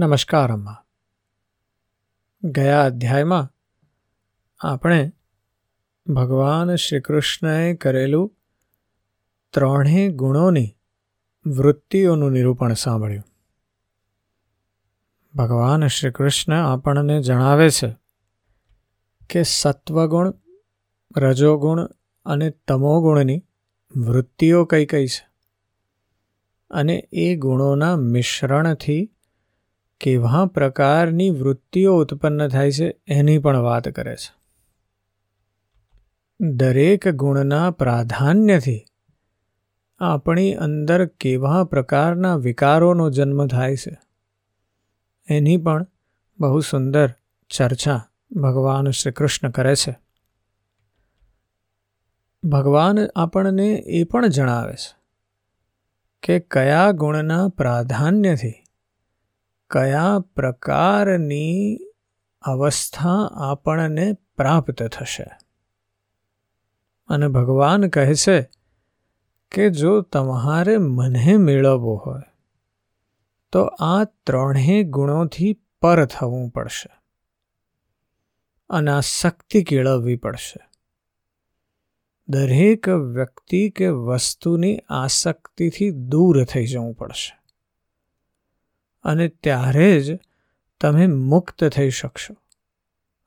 નમસ્કાર, અમ્મા. ગયા અધ્યાયમાં આપણે ભગવાન શ્રી કૃષ્ણએ કરેલું ત્રણેય ગુણોની વૃત્તિઓનું નિરૂપણ સાંભળ્યું. ભગવાન શ્રી કૃષ્ણ આપણને જણાવે છે કે સત્વગુણ, રજોગુણ અને તમોગુણની વૃત્તિઓ કઈ કઈ છે અને એ ગુણોના મિશ્રણથી કેવા પ્રકારની વૃત્તિઓ ઉત્પન્ન થાય છે એની પણ વાત કરે છે. દરેક ગુણના પ્રાધાન્યથી આપણી અંદર કેવા પ્રકારના વિકારોનો જન્મ થાય છે એની પણ બહુ સુંદર ચર્ચા ભગવાન શ્રી કૃષ્ણ કરે છે. ભગવાન આપણને એ પણ જણાવે છે કે કયા ગુણના પ્રાધાન્યથી કયા પ્રકારની અવસ્થા આપણને પ્રાપ્ત થશે? અને ભગવાન કહે છે કે જો તમારે મને મેળવવો હોય, તો આ ત્રણેય ગુણોથી પર થવું પડશે અને આ શક્તિ કેળવવી પડશે. દરેક વ્યક્તિ કે વસ્તુની આસક્તિથી દૂર થઈ જવું પડશે. અને ત્યારે જ તમે મુક્ત થઈ શકશો.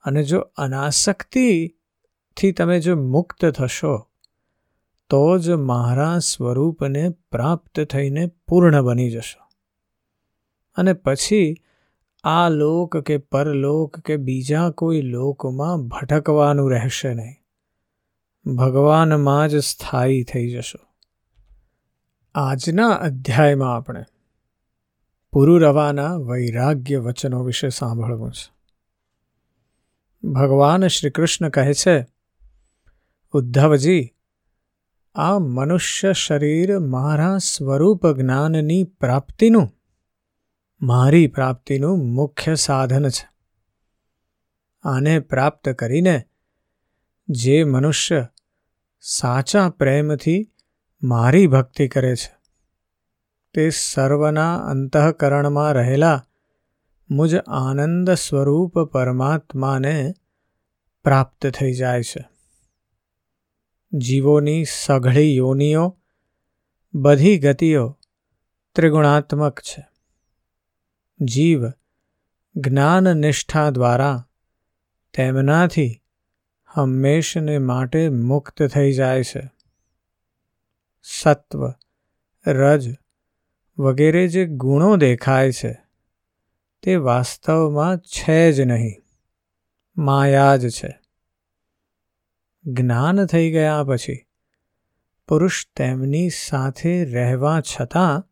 અને જો અનાસક્તિથી તમે જો મુક્ત થશો, તો જ મારા સ્વરૂપને પ્રાપ્ત થઈને પૂર્ણ બની જશો. અને પછી આ લોક કે પરલોક કે બીજા કોઈ લોકમાં ભટકવાનું રહેશે નહીં. ભગવાનમાં જ સ્થાયી થઈ જશો. આજના અધ્યાયમાં આપણે પુરુરવાના વૈરાગ્ય વચનો વિશે સાંભળવું છે. ભગવાન શ્રી કૃષ્ણ કહે છે, ઉદ્ધવજી, આ મનુષ્ય શરીર મારા સ્વરૂપ જ્ઞાનની પ્રાપ્તિનું, મારી પ્રાપ્તિનું મુખ્ય સાધન છે. આને પ્રાપ્ત કરીને જે મનુષ્ય સાચા પ્રેમથી મારી ભક્તિ કરે છે તે સર્વના અંતઃકરણમાં રહેલા મુજ આનંદ સ્વરૂપ પરમાત્માને પ્રાપ્ત થઈ જાય છે. જીવોની સઘળી યોનિઓ, બધી ગતિઓ ત્રિગુણાત્મક છે. જીવ જ્ઞાન નિષ્ઠા દ્વારા તેમનાથી હંમેશને માટે મુક્ત થઈ જાય છે. સત્વ, રજ વગેરે જે ગુણો દેખાય છે, તે વાસ્તવમાં છે જ નહીં. માયા જ છે. જ્ઞાન થઈ ગયા પછી, પુરુષ તેમની સાથે રહેવા છતાં,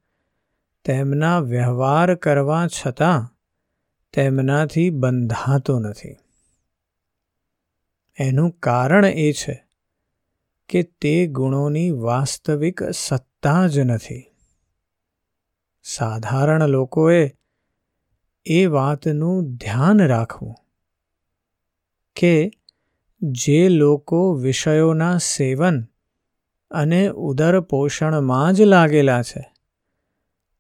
તેમના વ્યવહાર કરવા છતાં, તેમનાથી બંધાતો નથી. એનું કારણ એ છે કે તે ગુણોની વાસ્તવિક સત્તા જ નથી. સાધારણ લોકોએ એ વાતનું ધ્યાન રાખવું કે જે લોકો વિષયોના સેવન અને ઉદર પોષણમાં જ લાગેલા છે,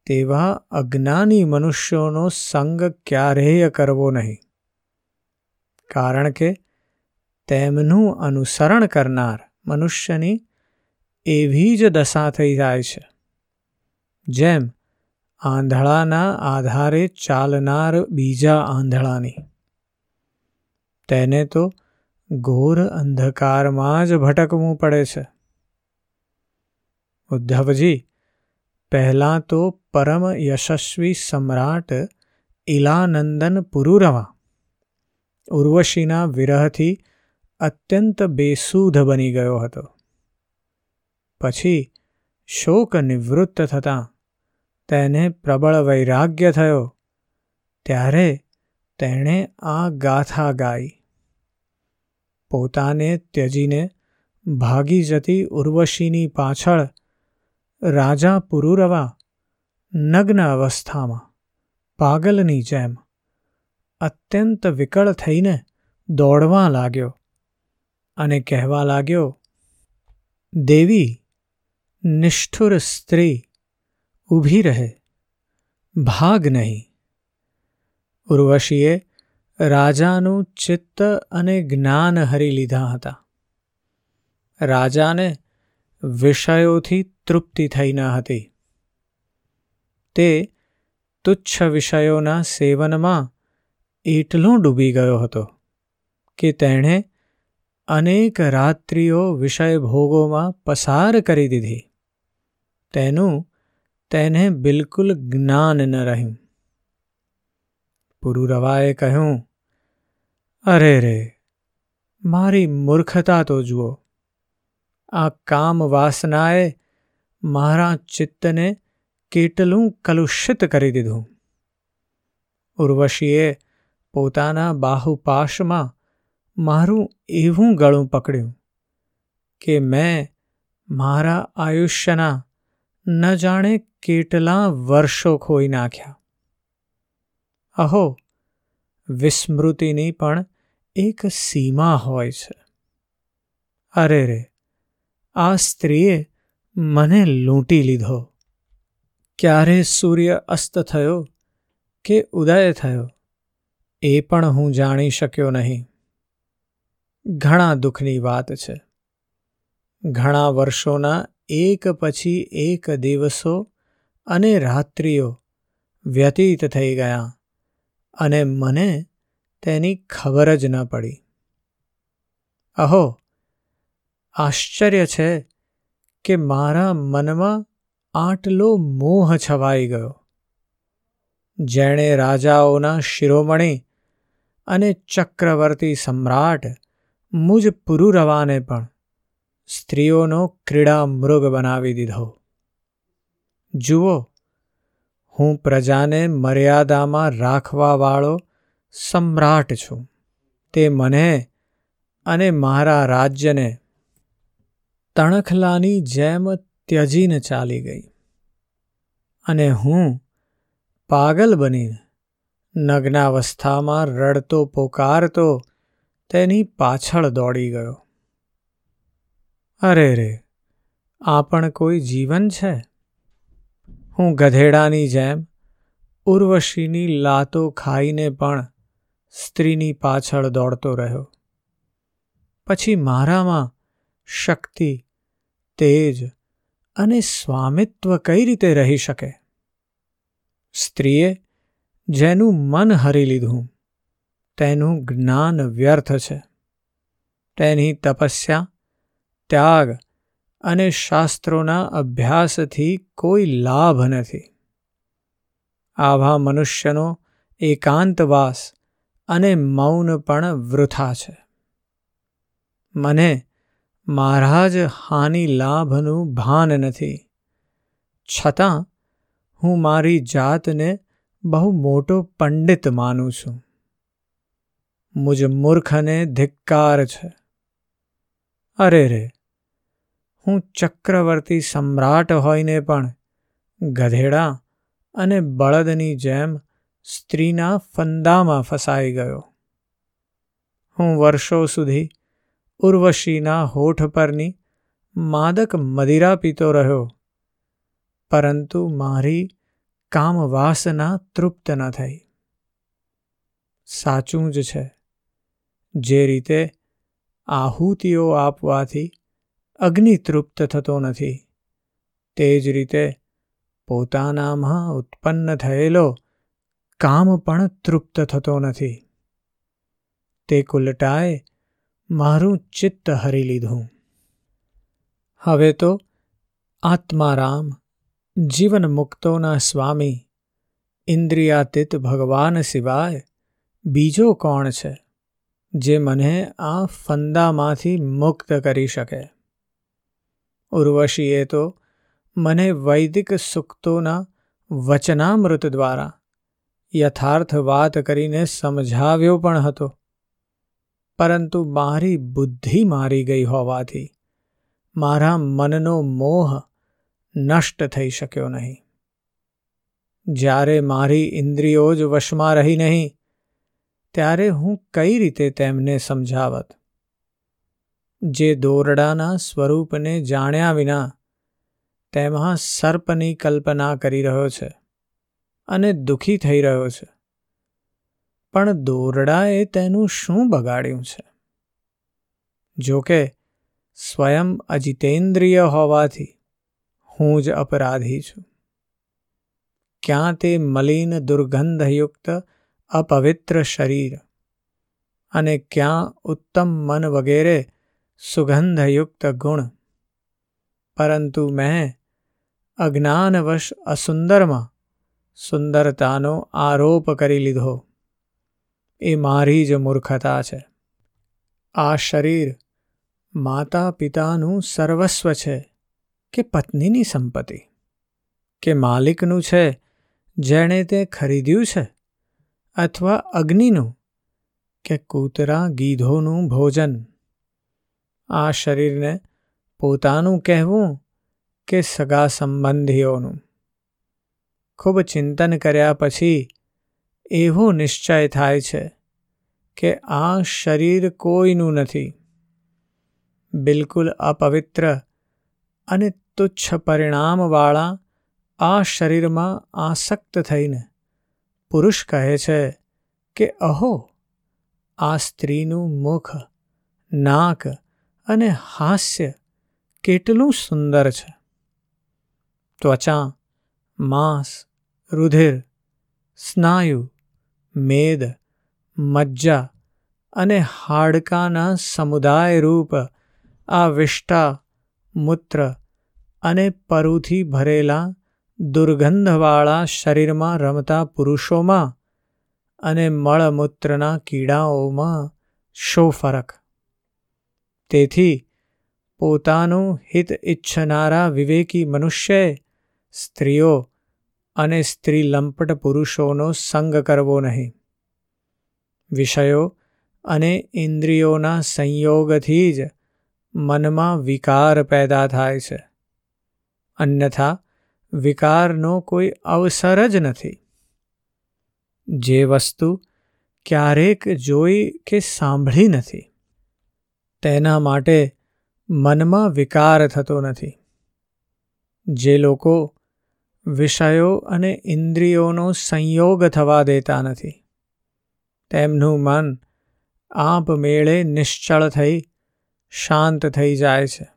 તેવા અજ્ઞાની મનુષ્યોનો સંગ ક્યારેય કરવો નહીં. કારણ કે તેમનું અનુસરણ કરનાર મનુષ્યની એવી જ દશા થઈ જાય છે, જેમ આંધળાના આધારે ચાલનાર બીજા આંધળાની. તેને તો ઘોર અંધકારમાં જ ભટકવું પડે છે. ઉદ્ધવજી, પહેલાં તો પરમ યશસ્વી સમ્રાટ ઇલાનંદન પુરુરવા, ઉર્વશીના વિરહથી અત્યંત બેસૂધ બની ગયો હતો. પછી શોક નિવૃત્ત થતાં તેને પ્રબળ વૈરાગ્ય થયો. ત્યારે તેણે આ ગાથા ગાઈ. પોતાને ત્યજીને ભાગી જતી ઉર્વશીની પાછળ રાજા પુરુરવા નગ્ન અવસ્થામાં, પાગલની જેમ, અત્યંત વિકળ થઈને દોડવા લાગ્યો અને કહેવા લાગ્યો, દેવી, નિષ્ઠુર સ્ત્રી ઊભી રહે. ભાગ નહીં. ઉર્વશીએ રાજાનું ચિત્ત અને જ્ઞાન હરી લીધા હતા. રાજાને વિષયોથી તૃપ્તિ થઈ ન હતી. તે તુચ્છ વિષયોના સેવનમાં એટલો ડૂબી ગયો હતો કે તેણે અનેક રાત્રિઓ વિષય ભોગોમાં પસાર કરી દીધી. તેનું તેને બિલકુલ જ્ઞાન ન રહ્યું પુરુરવાએ કહ્યું અરે રે મારી મૂર્ખતા તો જુઓ આ કામ વાસનાએ મારા ચિત્તને કેટલું કલુષિત કરી દીધું ઉર્વશીએ પોતાના બાહુપાશમાં મારું એવું ગળું પકડ્યું કે મેં મારા આયુષ્યના ન જાણે કેટલા વર્ષો ખોઈ નાખ્યા. અહો, વિસ્મૃતિની પણ એક સીમા હોય છે. અરે રે, આ સ્ત્રીએ મને લૂંટી લીધો. ક્યારે સૂર્ય અસ્ત થયો કે ઉદય થયો એ પણ હું જાણી શક્યો નહીં. ઘણા દુઃખની વાત છે. ઘણા વર્ષોના એક પછી એક દિવસો અને રાત્રિઓ વ્યતીત થઈ ગયા અને મને તેની ખબર જ ન પડી. અહો, આશ્ચર્ય છે કે મારા મનમાં આટલો મોહ છવાઈ ગયો. જેણે રાજાઓના શિરોમણી અને ચક્રવર્તી સમ્રાટ મુજ પુરુરવાને પણ સ્ત્રીઓનો ક્રીડા મૃગ બનાવી દીધો. જુઓ, હું પ્રજાને મર્યાદામાં રાખવાવાળો સમ્રાટ છું. તે મને અને મારા રાજ્યને તણખલાની જેમ ત્યજીને ચાલી ગઈ અને હું પાગલ બનીને નગ્નાવસ્થામાં રડતો, પોકારતો તેની પાછળ દોડી ગયો. અરે રે, આ પણ કોઈ જીવન છે? હું ગધેડાની જેમ ઉર્વશીની લાતો ખાઈને પણ સ્ત્રીની પાછળ દોડતો રહ્યો. પછી મારામાં શક્તિ, તેજ અને સ્વામિત્વ કઈ રીતે રહી શકે? સ્ત્રીએ જેનું મન હરી લીધું, તેનું જ્ઞાન વ્યર્થ છે. તેની તપસ્યા ત્યાગ અને શાસ્ત્રોના અભ્યાસથી કોઈ લાભ નથી. આવા મનુષ્યનો એકાંતવાસ અને મૌન પણ વૃથા છે. મને મારા જ હાનિ લાભનું ભાન નથી. છતાં હું મારી જાતને બહુ મોટો પંડિત માનું છું. મુજ મૂર્ખને ધિક્કાર છે. અરે રે હું ચક્રવર્તી સમ્રાટ હોઈને પણ ગધેડા અને બળદની જેમ સ્ત્રીના ફંદામાં ફસાઈ ગયો. હું વર્ષો સુધી ઉર્વશીના હોઠ પરની માદક મદિરા પીતો રહ્યો, પરંતુ મારી કામવાસના તૃપ્ત ન થઈ. સાચું જ છે, જે રીતે આહુતિઓ આપવાથી અગ્નિ તૃપ્ત થતો નથી. તે જ રીતે પોતાનામાં ઉત્પન્ન થયેલો કામ પણ તૃપ્ત થતો નથી. તે કુલટાએ મારું ચિત્ત હરી લીધું. હવે તો આત્મારામ જીવન મુક્તોના સ્વામી, ઇન્દ્રિયાતીત ભગવાન સિવાય બીજો કોણ છે, જે મને આ ફંદામાંથી મુક્ત કરી શકે? ઉર્વશીએ તો મને વૈદિક સુક્તોના વચનામૃત દ્વારા યથાર્થ વાત કરીને સમજાવ્યો પણ હતો. પરંતુ મારી બુદ્ધિ મારી ગઈ હોવાથી મારા મનનો મોહ નષ્ટ થઈ શક્યો નહીં. જ્યારે મારી ઇન્દ્રિયો જ વશમાં રહી નહીં, ત્યારે હું કઈ રીતે તેમને સમજાવત? જે દોરડાના સ્વરૂપને જાણ્યા વિના તેમાં સર્પની કલ્પના કરી રહ્યો છે અને દુઃખી થઈ રહ્યો છે. પણ દોરડાએ તેનું શું બગાડ્યું છે? જોકે સ્વયં અજિતેન્દ્રિય હોવાથી હું જ અપરાધી છું. ક્યાં તે મલિન દુર્ગંધયુક્ત અપવિત્ર શરીર અને ક્યાં ઉત્તમ મન વગેરે સુગંધયુક્ત ગુણ. પરંતુ મેં અજ્ઞાનવશ અસુંદરમાં સુંદરતાનો આરોપ કરી લીધો. એ મારી જ મૂર્ખતા છે. આ શરીર માતા પિતાનું સર્વસ્વ છે કે પત્નીની સંપત્તિ? કે માલિકનું છે જેણે તે ખરીદ્યું છે? અથવા અગ્નિનું? કે કૂતરા ગીધોનું ભોજન? આ શરીરને પોતાનું કહેવું કે સગા સંબંધીઓનું. ખૂબ ચિંતન કર્યા પછી એવો નિશ્ચય થાય છે કે આ શરીર કોઈનું નથી. બિલકુલ અપવિત્ર અને તુચ્છ પરિણામવાળા આ શરીરમાં આસક્ત થઈને પુરુષ કહે છે કે, અહો, આ સ્ત્રીનું મુખ, નાક અને હાસ્ય કેટલું સુંદર છે. ત્વચા, માંસ, રુધિર, સ્નાયુ, મેદ, મજ્જા અને હાડકાના સમુદાયરૂપ આ વિષ્ટા મૂત્ર અને પરુથી ભરેલા દુર્ગંધવાળા શરીરમાં રમતા પુરુષોમાં અને મળમૂત્રના કીડાઓમાં શો ફરક? તેથી પોતાનું હિત ઈચ્છનારા વિવેકી મનુષ્યએ સ્ત્રીઓ અને સ્ત્રી લંપટ પુરુષોનો સંગ કરવો નહીં. વિષયો અને ઇન્દ્રિયોના સંયોગથી જ મનમાં વિકાર પેદા થાય છે. અન્યથા વિકારનો કોઈ અવસર જ નથી. જે વસ્તુ ક્યારેક જોઈ કે સાંભળી નથી. તેના માટે મનમાં વિકાર થતો નથી. જે લોકો વિષયો અને ઇન્દ્રિયોનો સંયોગ થવા દેતા નથી. તેમનું મન આપમેળે નિશ્ચળ થઈ શાંત થઈ જાય છે.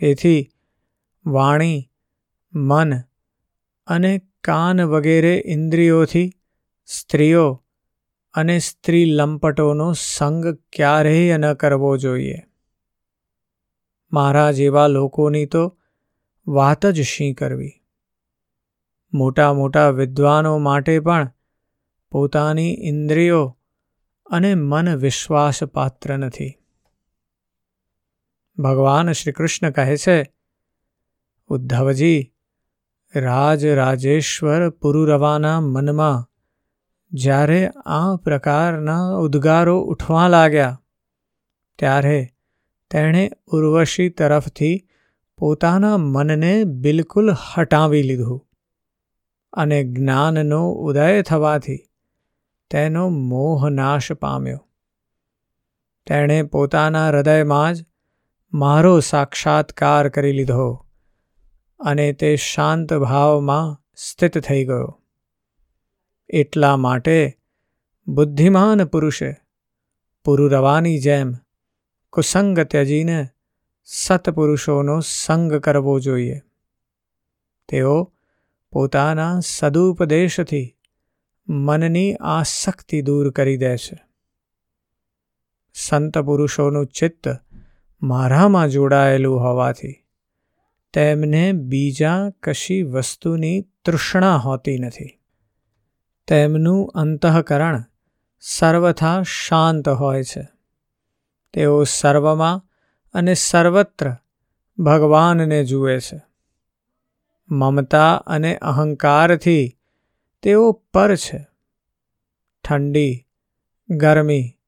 તેથી વાણી, મન અને કાન વગેરે ઇન્દ્રિયોથી સ્ત્રીઓ અને સ્ત્રી લંપટોનો સંગ ક્યારેય ન કરવો જોઈએ. મારા જેવા લોકોની તો વાત જ શી કરવી? મોટા મોટા વિદ્વાનો માટે પણ પોતાની ઇન્દ્રિયો અને મન વિશ્વાસપાત્ર નથી. ભગવાન શ્રી કૃષ્ણ કહે છે, ઉદ્ધવજી, રાજ રાજેશ્વર પુરુરવાના મનમાં જ્યારે આ પ્રકારના ઉદ્ગારો ઉઠવા લાગ્યા, ત્યારે તેણે ઉર્વશી તરફથી પોતાના મનને બિલકુલ હટાવી લીધું અને જ્ઞાનનો ઉદય થવાથી તેનો મોહનાશ પામ્યો. તેણે પોતાના હૃદયમાં જ મારો સાક્ષાત્કાર કરી લીધો અને તે શાંત ભાવમાં સ્થિત થઈ ગયો. એટલા માટે બુદ્ધિમાન પુરુષે પુરુરવાની જેમ કુસંગ ત્યજીને સત્પુરુષોનો સંગ કરવો જોઈએ. તેઓ પોતાના સદુપદેશથી મનની આસક્તિ દૂર કરી દે છે. સંત પુરુષોનું ચિત્ત મારામાં જોડાયેલું હોવાથી તેમને બીજા કશી વસ્તુની તૃષ્ણા હોતી નથી. તેમનું અંતઃકરણ સર્વથા શાંત હોય છે. તેઓ સર્વમાં અને સર્વત્ર ભગવાનને જુએ છે. મમતા અને અહંકારથી તેઓ પર છે. ઠંડી, ગરમી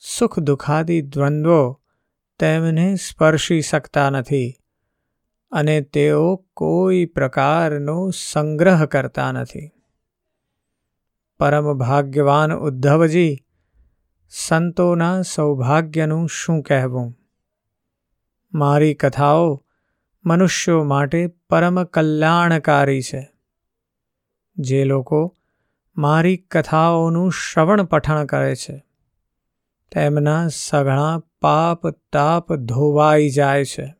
સુખ દુઃખાદી દ્વંદ્વો તેમને સ્પર્શી શકતા નથી અને તેઓ કોઈ પ્રકારનો સંગ્રહ કરતા નથી. પરમ ભાગ્યવાન ઉદ્ધવજી, સંતોના સૌભાગ્યનું શું કહેવું? મારી કથાઓ મનુષ્યો માટે પરમ કલ્યાણકારી છે. જે લોકો મારી કથાઓનું શ્રવણ પઠણ કરે છે, તેમના સઘળા પાપ તાપ ધોવાઈ જાય છે.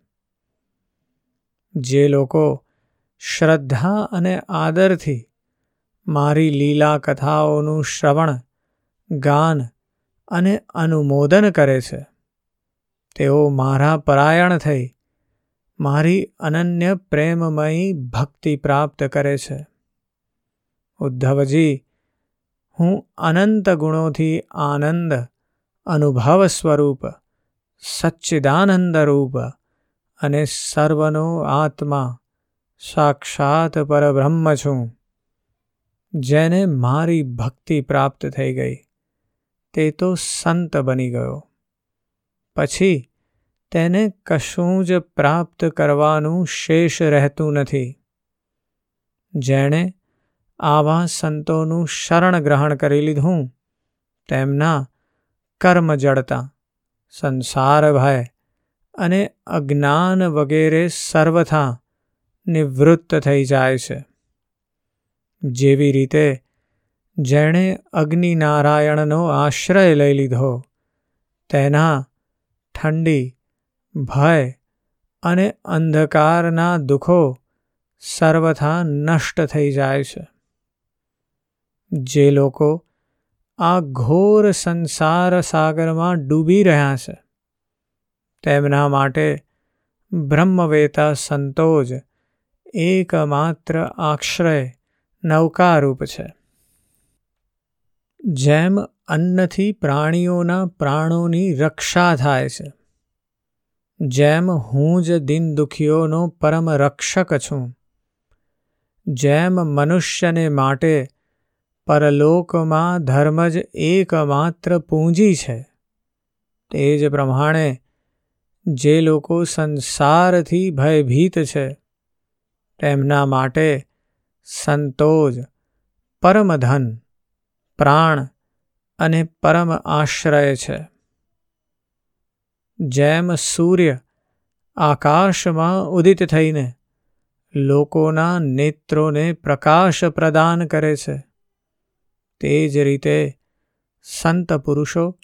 જે લોકો શ્રદ્ધા અને આદરથી મારી લીલા કથાઓનું શ્રવણ, ગાન અને અનુમોદન કરે છે. તેઓ મારા પરાયણ થઈ, મારી અનન્ય પ્રેમમયી ભક્તિ પ્રાપ્ત કરે છે. ઉદ્ધવજી, હું અનંત ગુણોથી આનંદ, અનુભવ સ્વરૂપ સચ્ચિદાનંદ રૂપ અને સર્વનો આત્મા સાક્ષાત પરબ્રહ્મ છું. જેને મારી ભક્તિ પ્રાપ્ત થઈ ગઈ, તે તો સંત બની ગયો. પછી તેને કશું જ પ્રાપ્ત કરવાનું શેષ રહેતું નથી. જેણે આવા સંતોનું શરણ ગ્રહણ કરી લીધું, તેમના કર્મ જડતા, સંસાર ભય અને અજ્ઞાન વગેરે સર્વથા નિવૃત્ત થઈ જાય છે. જેવી રીતે જેણે અગ્નિનારાયણનો આશ્રય લઈ લીધો, તેના ઠંડી, ભય અને અંધકારના દુઃખો સર્વથા નષ્ટ થઈ જાય છે. જે લોકો આ ઘોર સંસાર સાગરમાં ડૂબી રહ્યા છે, તેમના માટે બ્રહ્મવેતા સંતોજ એકમાત્ર આશ્રય નૌકારૂપ છે. જેમ અન્નથી પ્રાણીઓના પ્રાણોની રક્ષા થાય છે, જેમ હું જ દિન દુખીઓનો પરમ રક્ષક છું, જેમ મનુષ્યને માટે પરલોકમાં ધર્મ જ એકમાત્ર પૂંજી છે, તે જ પ્રમાણે જે લોકો સંસારથી ભયભીત છે, તેમના માટે સંતોજ પરમધન, પ્રાણ અને પરમ આશ્રય છે. જેમ સૂર્ય આકાશમાં ઉદિત થઈને લોકોના નેત્રોને પ્રકાશ પ્રદાન કરે છે, તે જ રીતે સંત પુરુષો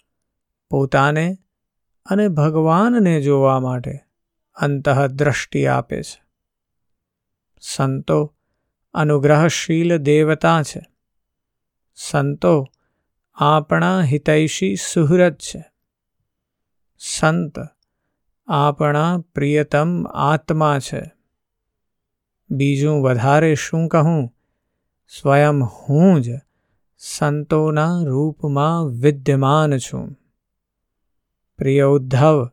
પોતાને અને ભગવાનને જોવા માટે અંતઃદ્રષ્ટિ આપે છે. સંતો અનુગ્રહશીલ દેવતા છે. સંતો આપણા હિતૈષી સુહૃદ છે. સંત આપણા પ્રિયતમ આત્મા છે. બીજું વધારે શું કહું? સ્વયં હું જ સંતોના રૂપમાં વિદ્યમાન છું. પ્રિય ઉદ્ધવ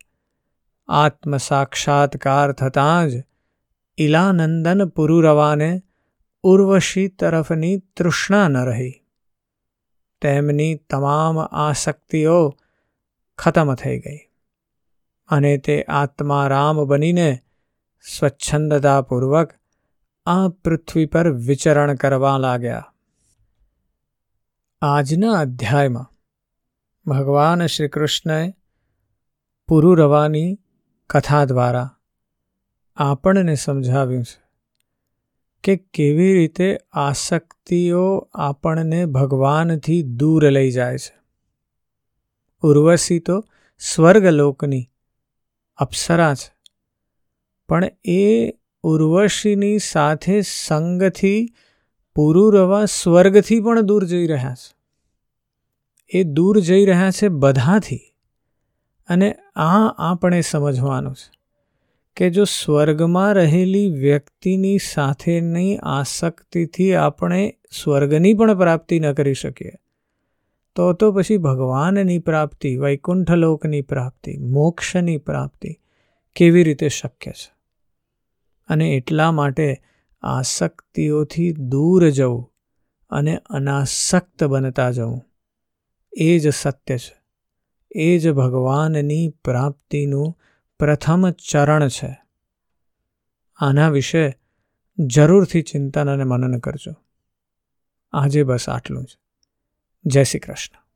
આત્મ સાક્ષાત્કાર થતાં જ ઇલાનંદન પુરુરવાને ઉર્વશી તરફની તૃષ્ણા ન રહી. તેમની તમામ આસક્તિઓ ખતમ થઈ ગઈ અને તે આત્મારામ બનીને સ્વચ્છંદતાપૂર્વક આ પૃથ્વી પર વિચરણ કરવા લાગ્યા. આજના અધ્યાયમાં ભગવાન શ્રી કૃષ્ણએ પુરુરવાની કથા દ્વારા આપણને સમજાવ્યું છે કે કેવી રીતે આસક્તિઓ આપણને ભગવાનથી દૂર લઈ જાય છે. ઉર્વશી તો સ્વર્ગલોકની અપ્સરા છે. પણ એ ઉર્વશીની સાથે સંગથી પુરુરવા સ્વર્ગથી પણ દૂર જઈ રહ્યા છે. એ દૂર જઈ રહ્યા છે બધાથી. અને આ આપણે સમજવાનું છે. કે જો સ્વર્ગમાં રહેલી વ્યક્તિની સાથેની આસક્તિથી આપણે સ્વર્ગની પણ પ્રાપ્તિ ન કરી શકીએ, તો તો પછી ભગવાનની પ્રાપ્તિ, વૈકુંઠલોકની પ્રાપ્તિ, મોક્ષની પ્રાપ્તિ કેવી રીતે શક્ય છે? અને એટલા માટે આસક્તિઓથી દૂર જવું અને અનાસક્ત બનતા જવું એ જ સત્ય છે. એ જ ભગવાનની પ્રાપ્તિનું પ્રથમ ચરણ છે. આના વિશે જરૂરથી ચિંતન અને મનન કરજો. આજે બસ આટલું જ. જય શ્રી કૃષ્ણ.